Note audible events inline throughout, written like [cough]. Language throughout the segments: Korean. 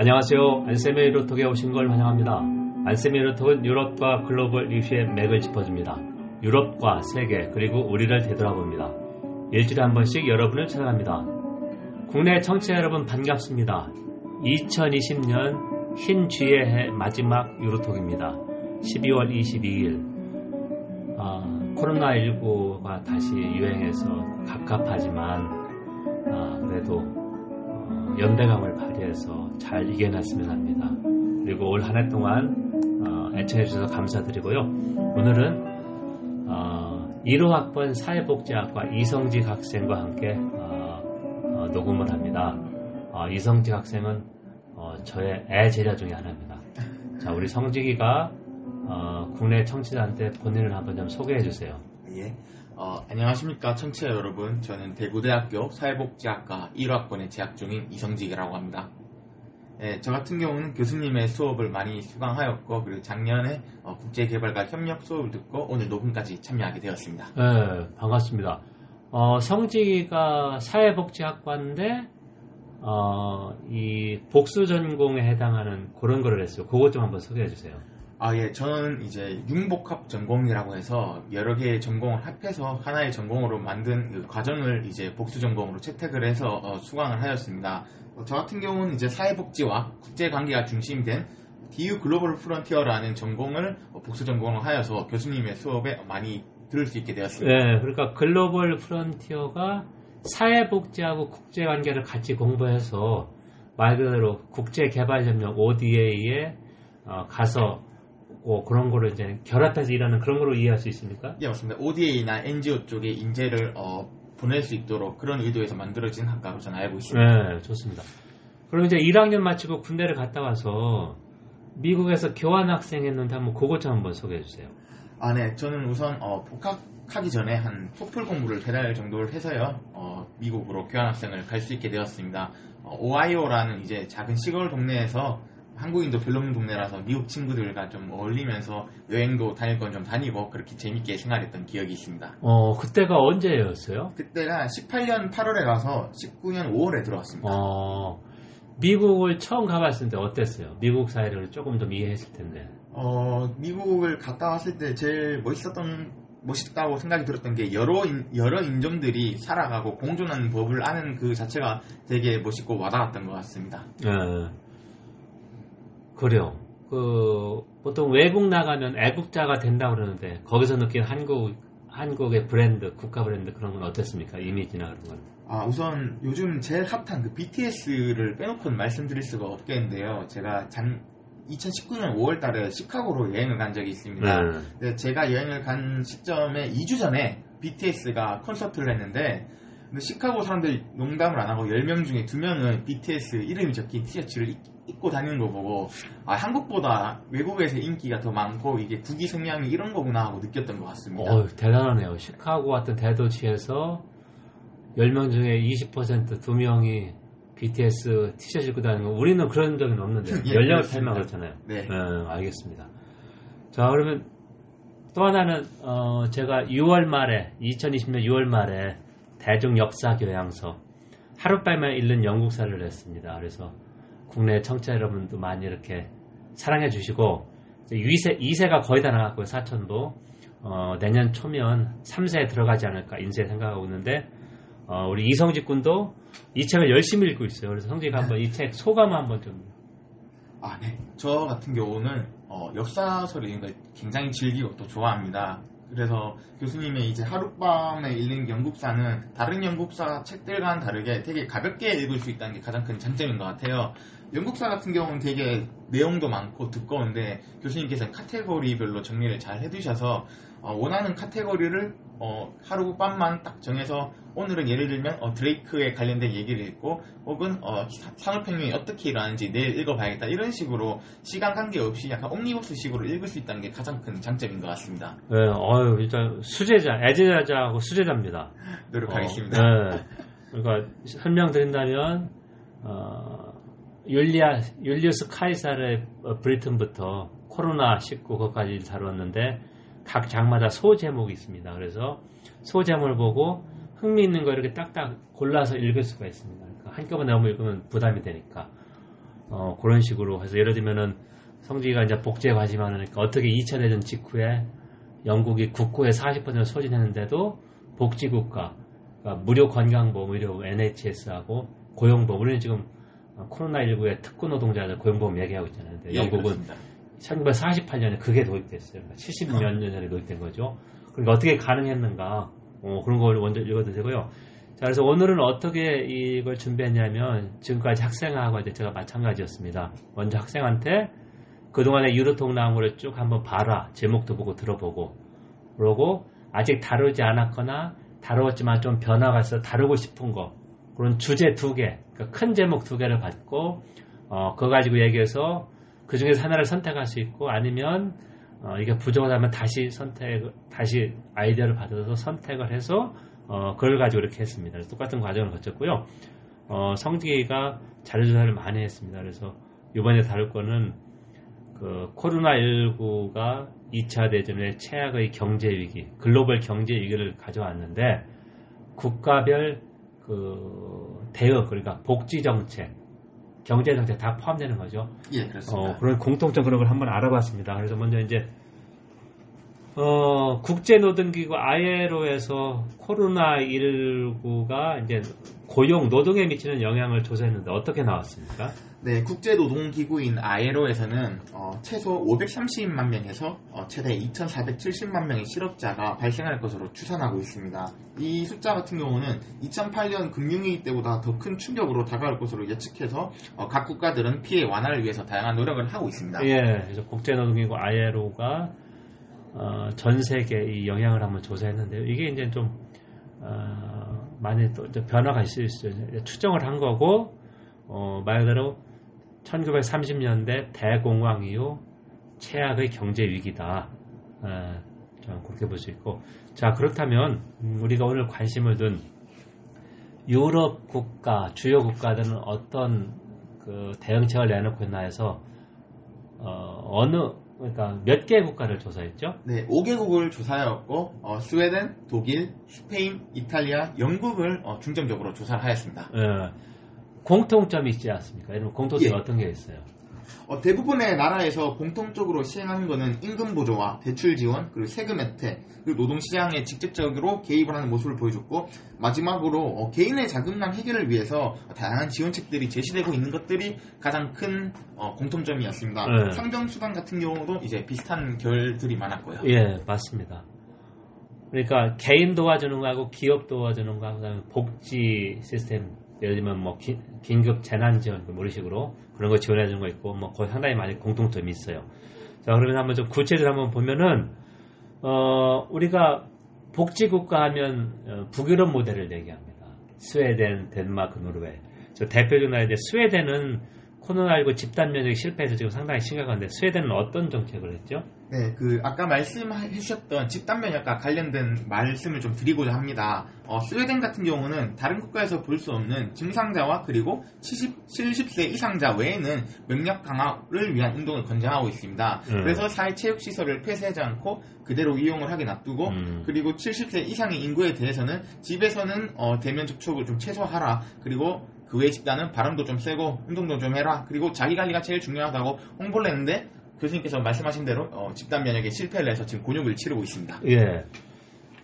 안녕하세요. 안세미 유로톡에 오신 걸 환영합니다. 안세미 유로톡은 유럽과 글로벌 이슈의 맥을 짚어줍니다. 유럽과 세계 그리고 우리를 되돌아봅니다. 일주일에 한 번씩 여러분을 찾아갑니다. 국내 청취자 여러분 반갑습니다. 2020년 흰 쥐의 해 마지막 유로톡입니다. 12월 22일 아, 코로나19가 다시 유행해서 갑갑하지만 아, 그래도 어, 연대감을 발휘해서 잘 이겨냈으면 합니다. 그리고 올 한 해 동안 어, 애청해 주셔서 감사드리고요. 오늘은 어, 1호 학번 사회복지학과 이성직 학생과 함께 어, 어, 녹음을 합니다. 어, 이성직 학생은 어, 저의 애 제자 중에 하나입니다. 자, 우리 어, 국내 청취자한테 본인을 한번 좀 소개해 주세요. 예. 어, 안녕하십니까 청취자 여러분. 저는 대구대학교 사회복지학과 1학번에 재학 중인 이성직이라고 합니다. 예, 저 같은 경우는 교수님의 수업을 많이 수강하였고 그리고 작년에 어, 국제개발과 협력 수업을 듣고 오늘 녹음까지 참여하게 되었습니다. 네, 반갑습니다. 어, 성직이가 사회복지학과인데 어, 이 복수 전공에 해당하는 그런 거를 했어요. 그것 좀 한번 소개해 주세요. 아, 예, 저는 이제 융복합 전공이라고 해서 여러 개의 전공을 합해서 하나의 전공으로 만든 그 과정을 이제 복수 전공으로 채택을 해서 어, 수강을 하였습니다. 어, 저 같은 경우는 이제 사회복지와 국제관계가 중심된 DU 글로벌 프론티어라는 전공을 어, 복수 전공을 하여서 교수님의 수업에 많이 들을 수 있게 되었습니다. 네, 그러니까 Global Frontier가 사회복지하고 국제관계를 같이 공부해서 말 그대로 국제개발협력 ODA에 어, 가서 어, 그런 거를 이제 결합해서 일하는 그런 거로 이해할 수 있습니까? 예, 맞습니다. ODA나 NGO 쪽에 인재를 어, 보낼 수 있도록 그런 의도에서 만들어진 학과로 저는 알고 있습니다. 네, 좋습니다. 그럼 이제 1학년 마치고 군대를 갔다 와서 미국에서 교환학생 했는데 한번 그것 좀 한번 소개해 주세요. 아, 네. 저는 우선 어, 복학하기 전에 한 토플 공부를 세달 정도를 해서요. 어, 미국으로 교환학생을 갈 수 있게 되었습니다. 어, 오하이오라는 이제 작은 시골 동네에서 한국인도 별로 없는 동네라서 미국 친구들과 좀 어울리면서 여행도 다닐 건 좀 다니고 그렇게 재밌게 생활했던 기억이 있습니다. 어, 그때가 언제였어요? 그때가 18년 8월에 가서 19년 5월에 들어왔습니다. 어, 미국을 처음 가봤을 때 어땠어요? 미국 사회를 조금 좀 이해했을 텐데. 어, 미국을 갔다 왔을 때 제일 멋있었던 멋있다고 생각이 들었던 게 여러 인, 여러 인종들이 살아가고 공존하는 법을 아는 그 자체가 되게 멋있고 와닿았던 것 같습니다. 예. 그래요. 그 보통 외국 나가면 애국자가 된다 고 그러는데 거기서 느낀 한국 한국의 브랜드, 국가 브랜드 그런 건 어땠습니까? 이미지나 그런 건. 아, 우선 요즘 제일 핫한 그 BTS를 빼놓고는 말씀드릴 수가 없겠는데요. 제가 장 2019년 5월 달에 시카고로 여행을 간 적이 있습니다. 네. 근데 제가 여행을 간 시점에 2주 전에 BTS가 콘서트를 했는데 근데 시카고 사람들이 농담을 안 하고 10명 중에 2명은 BTS 이름이 적힌 티셔츠를 입- 입고 다니는 거 보고 아, 한국보다 외국에서 인기가 더 많고 이게 국기 성향이 이런 거구나 하고 느꼈던 것 같습니다. 어, 대단하네요. 시카고 같은 대도시에서 10명 중에 20% 2명이 BTS 티셔츠 입고 다니는 거 우리는 그런 적은 없는데 [laughs] 예, 연령을 그렇습니다. 팔면 그렇잖아요. 네. 네, 알겠습니다. 자, 그러면 또 하나는 어, 제가 6월 말에 2020년 6월 말에 대중 역사 교양서 하룻밤에 읽는 영국사를 냈습니다. 그래서 국내 청취자 여러분도 많이 이렇게 사랑해 주시고 이제 2세, 2세가 거의 다 나갔고요. 사천도 어, 내년 초면 3세에 들어가지 않을까 인쇄 생각하고 있는데 어, 우리 이성직 군도 이 책을 열심히 읽고 있어요. 그래서 성직 한번 이 책 소감 한번 좀 아, 네. 저 같은 경우는 어, 역사서를 굉장히 즐기고 또 좋아합니다. 그래서 교수님의 이제 하룻밤에 읽는 영국사는 다른 영국사 책들과는 다르게 되게 가볍게 읽을 수 있다는 게 가장 큰 장점인 것 같아요. 영국사 같은 경우는 되게 내용도 많고 두꺼운데 교수님께서 카테고리별로 정리를 잘 해두셔서 어, 원하는 카테고리를 어, 하룻밤만 딱 정해서 오늘은 예를 들면 어, 드레이크에 관련된 얘기를 읽고 혹은 어, 사- 산업혁명이 어떻게 일어나는지 내일 읽어봐야겠다 이런 식으로 시간 관계 없이 약간 옴니버스식으로 읽을 수 있다는 게 가장 큰 장점인 것 같습니다. 네, 어유 일단 수제자, 애제자하고 수제자입니다. [laughs] 노력하겠습니다. 어, 네. 그러니까 설명드린다면 어, 율리아 율리우스 카이사르의 어, 브리튼부터 코로나 19 것까지 다루었는데 각 장마다 소 제목이 있습니다. 그래서 소 제목을 보고 흥미 있는 거 이렇게 딱딱 골라서 읽을 수가 있습니다. 그러니까 한꺼번에 너무 읽으면 부담이 되니까. 어, 그런 식으로 해서 예를 들면은 성지가 이제 복제에 관심이 많으니까 어떻게 2차 대전 직후에 영국이 국고의 40%를 소진했는데도 복지국가, 그러니까 무료 건강보험 의료 NHS하고 고용보험, 우리는 지금 코로나19의 특구 노동자들 고용보험 얘기하고 있잖아요. 예, 영국은 그렇습니다. 1948년에 그게 도입됐어요. 그러니까 70몇 년 전에 도입된 거죠. 그러니까 어떻게 가능했는가? 어, 그런 걸 먼저 읽어도 되고요. 자, 그래서 오늘은 어떻게 이걸 준비했냐면 지금까지 학생하고 이제 제가 마찬가지였습니다. 먼저 학생한테 그동안에 유로통 나온 거를 쭉 한번 봐라. 제목도 보고 들어보고. 그러고 아직 다루지 않았거나 다루었지만 좀 변화가 있어 다루고 싶은 거. 그런 주제 두 개, 그러니까 큰 제목 두 개를 받고 어, 그거 가지고 얘기해서 그 중에서 하나를 선택할 수 있고 아니면 어, 이게 부족하다면 다시 선택, 다시 아이디어를 받아서 선택을 해서 어, 그걸 가지고 이렇게 했습니다. 그래서 똑같은 과정을 거쳤고요. 어, 성지가 자료조사를 많이 했습니다. 그래서 이번에 다룰 거는 그 코로나19가 2차 대전의 최악의 경제 위기, 글로벌 경제 위기를 가져왔는데 국가별 그 대응, 그러니까 복지 정책, 경제 정책 다 포함되는 거죠. 예, 그렇습니다. 어, 그런 공통점 그런 걸 한번 알아봤습니다. 그래서 먼저 이제 어, 국제노동기구 ILO에서 코로나19가 이제 고용 노동에 미치는 영향을 조사했는데 어떻게 나왔습니까? 네, 국제노동기구인 ILO에서는 어, 최소 530만 명에서 어, 최대 2,470만 명의 실업자가 발생할 것으로 추산하고 있습니다. 이 숫자 같은 경우는 2008년 금융위기 때보다 더 큰 충격으로 다가올 것으로 예측해서 어, 각 국가들은 피해 완화를 위해서 다양한 노력을 하고 있습니다. 예, 그래서 국제노동기구 ILO가 어, 전 세계 이 영향을 한번 조사했는데요. 이게 이제 좀 어, 많이 또 변화가 있을 수 있어요. 추정을 한 거고 어, 말 그대로 1930년대 대공황 이후 최악의 경제 위기다. 어, 좀 그렇게 볼 수 있고 자 그렇다면 음, 우리가 오늘 관심을 둔 유럽 국가 주요 국가들은 어떤 그 대응책을 내놓고 있나 해서 어, 어느 그러니까 몇개 국가를 조사했죠? 네, 5개국을 조사하였고 어, 스웨덴, 독일, 스페인, 이탈리아, 영국을 어, 중점적으로 조사를 하였습니다. 어, 공통점이 있지 않습니까? 여러분 공통점이 예. 어떤 게 있어요? 어, 대부분의 나라에서 공통적으로 시행하는 것은 임금 보조와 대출 지원, 그리고 세금 혜택, 그리고 노동시장에 직접적으로 개입을 하는 모습을 보여줬고, 마지막으로 어, 개인의 자금난 해결을 위해서 다양한 지원책들이 제시되고 있는 것들이 가장 큰 어, 공통점이었습니다. 네. 상정수당 같은 경우도 이제 비슷한 결들이 많았고요. 예, 맞습니다. 그러니까 개인 도와주는 거하고 기업 도와주는 거하고 복지 시스템 예를 들면 뭐 기- 긴급 재난 지원 뭐 이런 식으로 그런 거 지원해 주는 거 있고 뭐 거의 상당히 많이 공통점이 있어요. 자 그러면 한번 좀 구체적으로 한번 보면은 어 우리가 복지국가 하면 어, 북유럽 모델을 얘기합니다. 스웨덴, 덴마크, 노르웨이. 저 대표적인 나라 이제 스웨덴은 코로나19 집단 면역이 실패해서 지금 상당히 심각한데 스웨덴은 어떤 정책을 했죠? 네, 그 아까 말씀해 주셨던 집단 면역과 관련된 말씀을 좀 드리고자 합니다. 어, 스웨덴 같은 경우는 다른 국가에서 볼 수 없는 증상자와 그리고 70, 70세 이상자 외에는 면역 강화를 위한 운동을 권장하고 있습니다. 음. 그래서 사회 체육 시설을 폐쇄하지 않고 그대로 이용을 하게 놔두고 음. 그리고 70세 이상의 인구에 대해서는 집에서는 어, 대면 접촉을 좀 최소화하라. 그리고 그 외의 집단은 바람도 좀 쐬고 운동도 좀 해라. 그리고 자기 관리가 제일 중요하다고 홍보를 했는데 교수님께서 말씀하신 대로 어, 집단 면역에 실패를 해서 지금 곤욕을 치르고 있습니다. 예.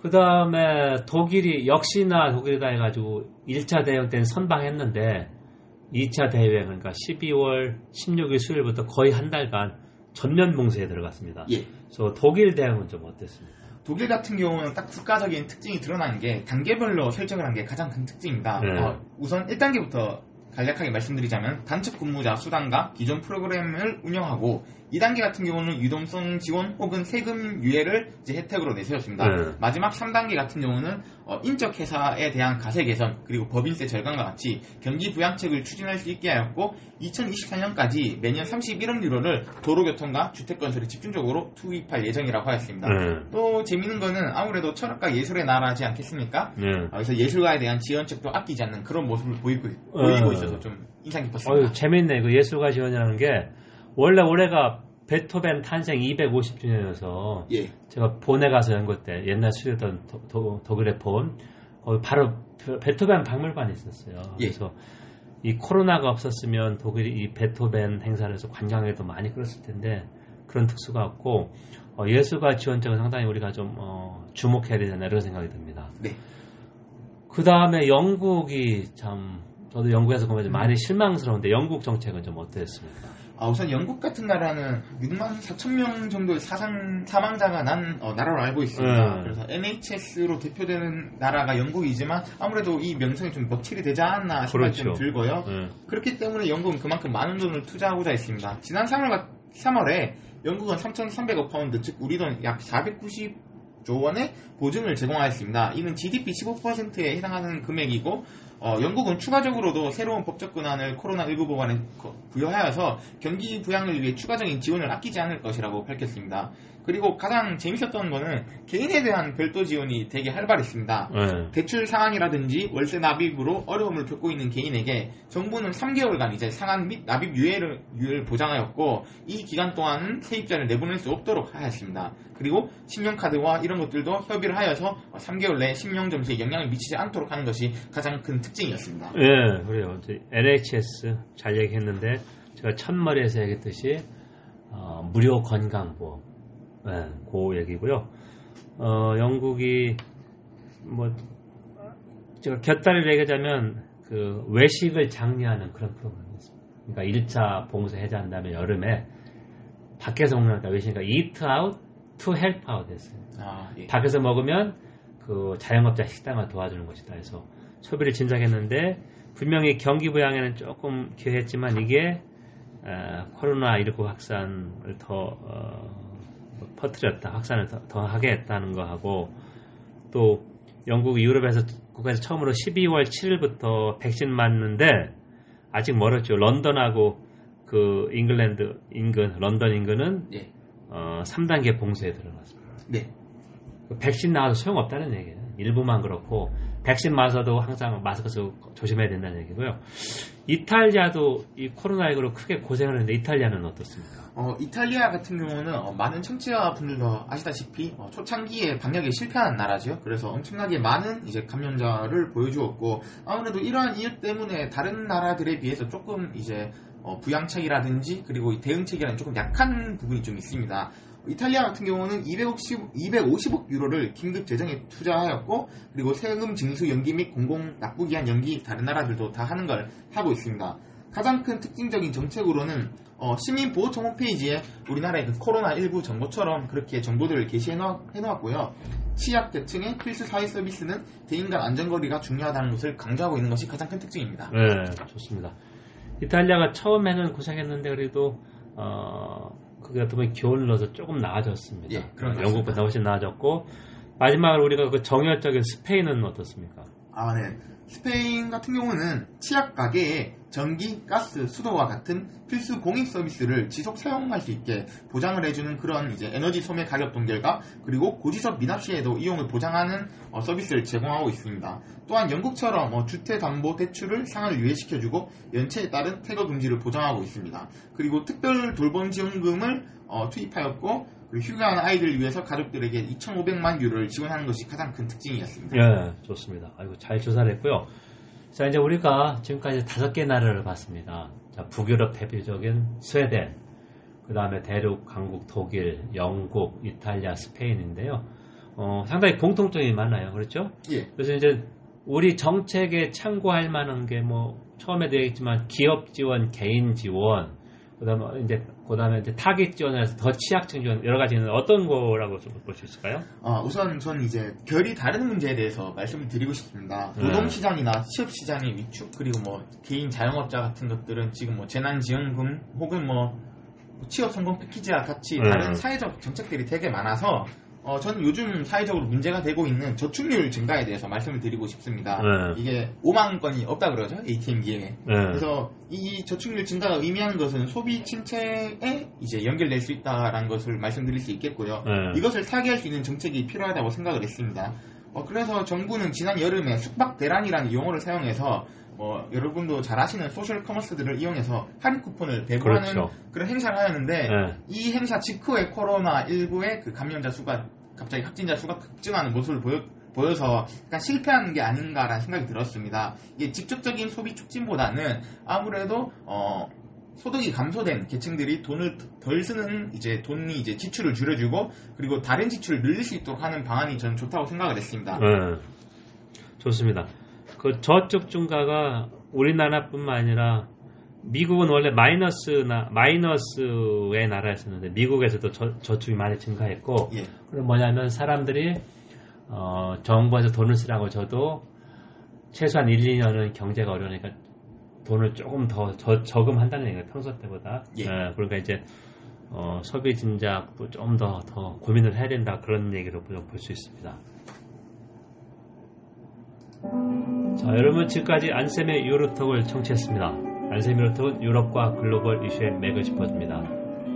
그 다음에 독일이 역시나 독일이다 해가지고 1차 대응 때는 선방했는데 2차 대응 그러니까 12월 16일 수요일부터 거의 한 달간 전면 봉쇄에 들어갔습니다. 예. 그래서 독일 대응은 좀 어땠습니까? 독일 같은 경우는 딱 국가적인 특징이 드러나는 게 단계별로 설정을 한 게 가장 큰 특징입니다. 네. 어, 우선 1단계부터 간략하게 말씀드리자면 단축 근무자 수당과 기존 프로그램을 운영하고 2단계 같은 경우는 유동성 지원 혹은 세금 유예를 이제 혜택으로 내세웠습니다. 네. 마지막 3단계 같은 경우는 어, 인적 회사에 대한 가세 개선 그리고 법인세 절감과 같이 경기 부양책을 추진할 수 있게 하였고 2024년까지 매년 31억 유로를 도로교통과 주택 건설에 집중적으로 투입할 예정이라고 하였습니다. 네. 또 재밌는 거는 아무래도 철학과 예술의 나라지 않겠습니까? 네. 어, 그래서 예술가에 대한 지원책도 아끼지 않는 그런 모습을 보이고, 어. 보이고 있어서 좀 인상 깊었습니다. 어유 재밌네. 그 예술가 지원이라는 게 원래 올해가 베토벤 탄생 250주년이어서 예, 제가 본에 가서 연구 때 옛날 수료던 도- 독일의 본 바로 베- 베토벤 박물관이 있었어요. 예. 그래서 이 코로나가 없었으면 독일이 이 베토벤 행사를 해서 관광에도 많이 끌었을 텐데 그런 특수가 없고 어, 예술가 지원책은 상당히 우리가 좀 어, 주목해야 되잖아요. 이런 생각이 듭니다. 네. 그 다음에 영국이 참 저도 영국에서 보면 좀 많이 실망스러운데 영국 정책은 좀 어땠습니까? 아, 우선 영국 같은 나라는 6만 4천 명 정도의 사상, 사망자가 난 어, 나라로 알고 있습니다. 음. 그래서 NHS로 대표되는 나라가 영국이지만 아무래도 이 명성이 좀 먹칠이 되지 않았나 생각이 좀 그렇죠. 들고요. 네. 그렇기 때문에 영국은 그만큼 많은 돈을 투자하고자 했습니다. 지난 3월, 3월에 영국은 3,300억 파운드, 즉 우리 돈 약 490조 원의 보증을 제공하였습니다. 이는 GDP 15%에 해당하는 금액이고 어, 영국은 추가적으로도 새로운 법적 권한을 코로나19 보관에 거- 부여하여서 경기 부양을 위해 추가적인 지원을 아끼지 않을 것이라고 밝혔습니다. 그리고 가장 재밌었던 거는 개인에 대한 별도 지원이 되게 활발했습니다. 네. 대출 상환이라든지 월세 납입으로 어려움을 겪고 있는 개인에게 정부는 3개월간 이제 상환 및 납입 유예를, 유예를 보장하였고 이 기간 동안은 세입자를 내보낼 수 없도록 하였습니다. 그리고 신용카드와 이런 것들도 협의를 하여서 3개월 내에 신용점수에 영향을 미치지 않도록 하는 것이 가장 큰 특징이었습니다. 예, 그래요. NHS 잘 얘기했는데 제가 첫머리에서 얘기했듯이 어, 무료 건강보험, 예, 그 얘기고요. 어, 영국이 뭐 제가 곁다리를 얘기하자면 그 외식을 장려하는 그런 프로그램이었습니다. 그러니까 1차 봉쇄 해제한 다음에 여름에 밖에서 먹는 까 외식이니까 eat out to help out 했어요. 아, 예. 밖에서 먹으면 그 자영업자 식당을 도와주는 것이다 해서 소비를 진작했는데 분명히 경기 부양에는 조금 기여했지만 이게 어, 코로나 19 확산을 더 어, 퍼뜨렸다 확산을 더, 더 하게 했다는 거하고 또 영국 유럽에서 국가에서 처음으로 12월 7일부터 백신 맞는데 아직 멀었죠 런던하고 그 잉글랜드 인근 런던 인근은 예. 어, 3단계 봉쇄에 들어갔습니다. 네. 그 백신 나와도 소용없다는 얘기예요. 일부만 그렇고 백신 맞아도 항상 마스크 쓰고 조심해야 된다는 얘기고요. 이탈리아도 이 코로나19로 크게 고생을 했는데 이탈리아는 어떻습니까? 어, 이탈리아 같은 경우는 어, 많은 청취자분들도 아시다시피 어, 초창기에 방역에 실패한 나라죠. 그래서 엄청나게 많은 이제 감염자를 보여주었고 아무래도 이러한 이유 때문에 다른 나라들에 비해서 조금 이제 어, 부양책이라든지 그리고 이 대응책이라는 조금 약한 부분이 좀 있습니다. 이탈리아 같은 경우는 250, 250억 유로를 긴급 재정에 투자하였고 그리고 세금 징수 연기 및 공공 납부 기한 연기 다른 나라들도 다 하는 걸 하고 있습니다. 가장 큰 특징적인 정책으로는 어, 시민 보호청 홈페이지에 우리나라의 그 코로나19 정보처럼 그렇게 정보들을 게시해 놓았고요. 취약 계층의 필수 사회 서비스는 대인 간 안전거리가 중요하다는 것을 강조하고 있는 것이 가장 큰 특징입니다. 네, 좋습니다. 이탈리아가 처음에는 고생했는데 그래도 어, 그게 어떻게 보면 기운을 넣어서 조금 나아졌습니다. 예, 영국보다 훨씬 나아졌고 마지막으로 우리가 그 정열적인 스페인은 어떻습니까? 아, 네. 스페인 같은 경우는 치약 가게에 전기, 가스, 수도와 같은 필수 공익 서비스를 지속 사용할 수 있게 보장을 해주는 그런 이제 에너지 소매 가격 동결과 그리고 고지서 미납 시에도 이용을 보장하는 어, 서비스를 제공하고 있습니다. 또한 영국처럼 어, 주택담보대출을 상한을 유예시켜주고 연체에 따른 퇴거 금지를 보장하고 있습니다. 그리고 특별 돌봄 지원금을 어, 투입하였고 휴가한 아이들을 위해서 가족들에게 2,500만 유로를 지원하는 것이 가장 큰 특징이었습니다. 예, 좋습니다. 아이고, 잘 조사를 했고요. 자, 이제 우리가 지금까지 다섯 개 나라를 봤습니다. 자, 북유럽 대표적인 스웨덴, 그 다음에 대륙, 강국, 독일, 영국, 이탈리아, 스페인인데요. 어, 상당히 공통점이 많아요. 그렇죠? 예. 그래서 이제 우리 정책에 참고할 만한 게 뭐, 처음에도 얘기했지만 기업 지원, 개인 지원, 그 다음에 이제, 그 다음에 이제 타깃 지원에서 더 취약층 지원, 여러 가지는 어떤 거라고 좀 볼 수 있을까요? 어, 우선 전 이제 결이 다른 문제에 대해서 말씀을 드리고 싶습니다. 네. 노동시장이나 취업시장의 위축 그리고 뭐 개인 자영업자 같은 것들은 지금 뭐 재난지원금 혹은 뭐 취업 성공 패키지와 같이 네. 다른 사회적 정책들이 되게 많아서 어, 저는 요즘 사회적으로 문제가 되고 있는 저축률 증가에 대해서 말씀을 드리고 싶습니다. 네. 이게 5만 권이 없다 그러죠 ATM기에. 네. 그래서 이 저축률 증가가 의미하는 것은 소비 침체에 이제 연결될 수 있다라는 것을 말씀드릴 수 있겠고요. 네. 이것을 타개할 수 있는 정책이 필요하다고 생각을 했습니다. 어, 그래서 정부는 지난 여름에 숙박 대란이라는 용어를 사용해서 어, 여러분도 잘 아시는 소셜 커머스들을 이용해서 할인 쿠폰을 배부하는 그렇죠. 그런 행사를 하였는데 네. 이 행사 직후에 코로나 19의 그 감염자 수가 갑자기 확진자 수가 급증하는 모습을 보여 보여서 약간 실패한 게 아닌가라는 생각이 들었습니다. 이게 직접적인 소비 촉진보다는 아무래도 어, 소득이 감소된 계층들이 돈을 덜 쓰는 이제 돈이 이제 지출을 줄여주고 그리고 다른 지출을 늘릴 수 있도록 하는 방안이 저는 좋다고 생각을 했습니다. 네. 좋습니다. 그 저축 중가가 우리나라뿐만 아니라 미국은 원래 마이너스나 마이너스의 나라였었는데 미국에서도 저, 저축이 많이 증가했고 예. 그럼 뭐냐면 사람들이 어, 정부에서 돈을 쓰라고 줘도 최소한 1, 2년은 경제가 어려우니까 돈을 조금 더 저, 저금한다는 얘기예요 평소 때보다 예. 예, 그러니까 이제 어, 소비 진작도 좀 더 더 고민을 해야 된다 그런 얘기로 볼 수 있습니다. 자, 여러분 지금까지 안쌤의 유로톡을 청취했습니다. 유로톡은 유럽과 글로벌 이슈의 맥을 짚어줍니다.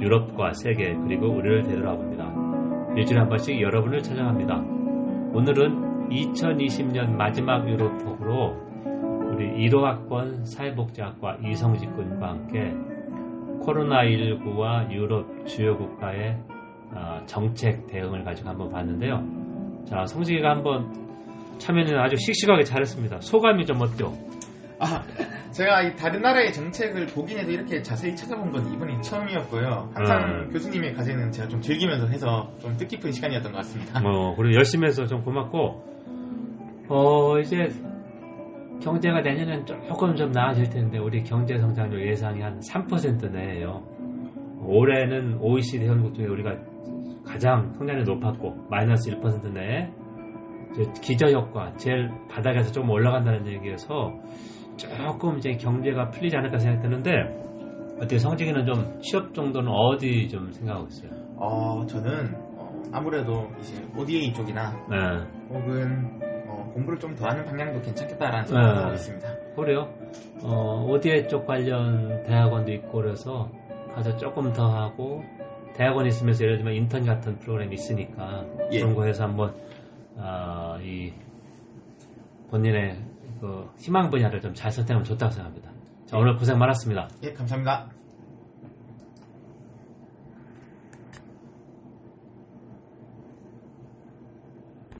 유럽과 세계 그리고 우리를 되돌아봅니다. 일주일에 한 번씩 여러분을 찾아갑니다. 오늘은 2020년 마지막 유로톡으로 우리 1호 학번 사회복지학과 이성직 군과 함께 코로나19와 유럽 주요 국가의 어, 정책 대응을 가지고 한번 봤는데요. 자, 성직이가 한번 참여는 아주 씩씩하게 잘했습니다. 소감이 좀 어때요? 아, 제가 이 다른 나라의 정책을 보긴 해도 이렇게 자세히 찾아본 건 이번이 처음이었고요. 항상 음. 교수님의 과제는 제가 좀 즐기면서 해서 좀 뜻깊은 시간이었던 것 같습니다. 어, 그리고 열심히 해서 좀 고맙고, 어, 이제 경제가 내년엔 조금 좀 나아질 텐데, 우리 경제 성장률 예상이 한 3% 내예요. 올해는 OECD 회원국 중에 우리가 가장 성장률이 높았고, 마이너스 1% 내에, 기저효과, 제일 바닥에서 좀 올라간다는 얘기여서, 조금 이제 경제가 풀리지 않을까 생각되는데, 어떻게 성직이는 좀 취업 정도는 어디 좀 생각하고 있어요? 어, 저는 어, 아무래도 이제 ODA 쪽이나 네. 혹은 어, 공부를 좀 더 하는 방향도 괜찮겠다라는 생각을 네. 하고 있습니다. 그래요. 어, ODA 쪽 관련 대학원도 있고 그래서 가서 조금 더 하고 대학원 있으면서 예를 들면 인턴 같은 프로그램이 있으니까 예. 그런 거 해서 한번 아, 이 본인의 그 희망 분야를 좀 잘 선택하면 좋다고 생각합니다. 자, 오늘 고생 많았습니다. 예, 감사합니다.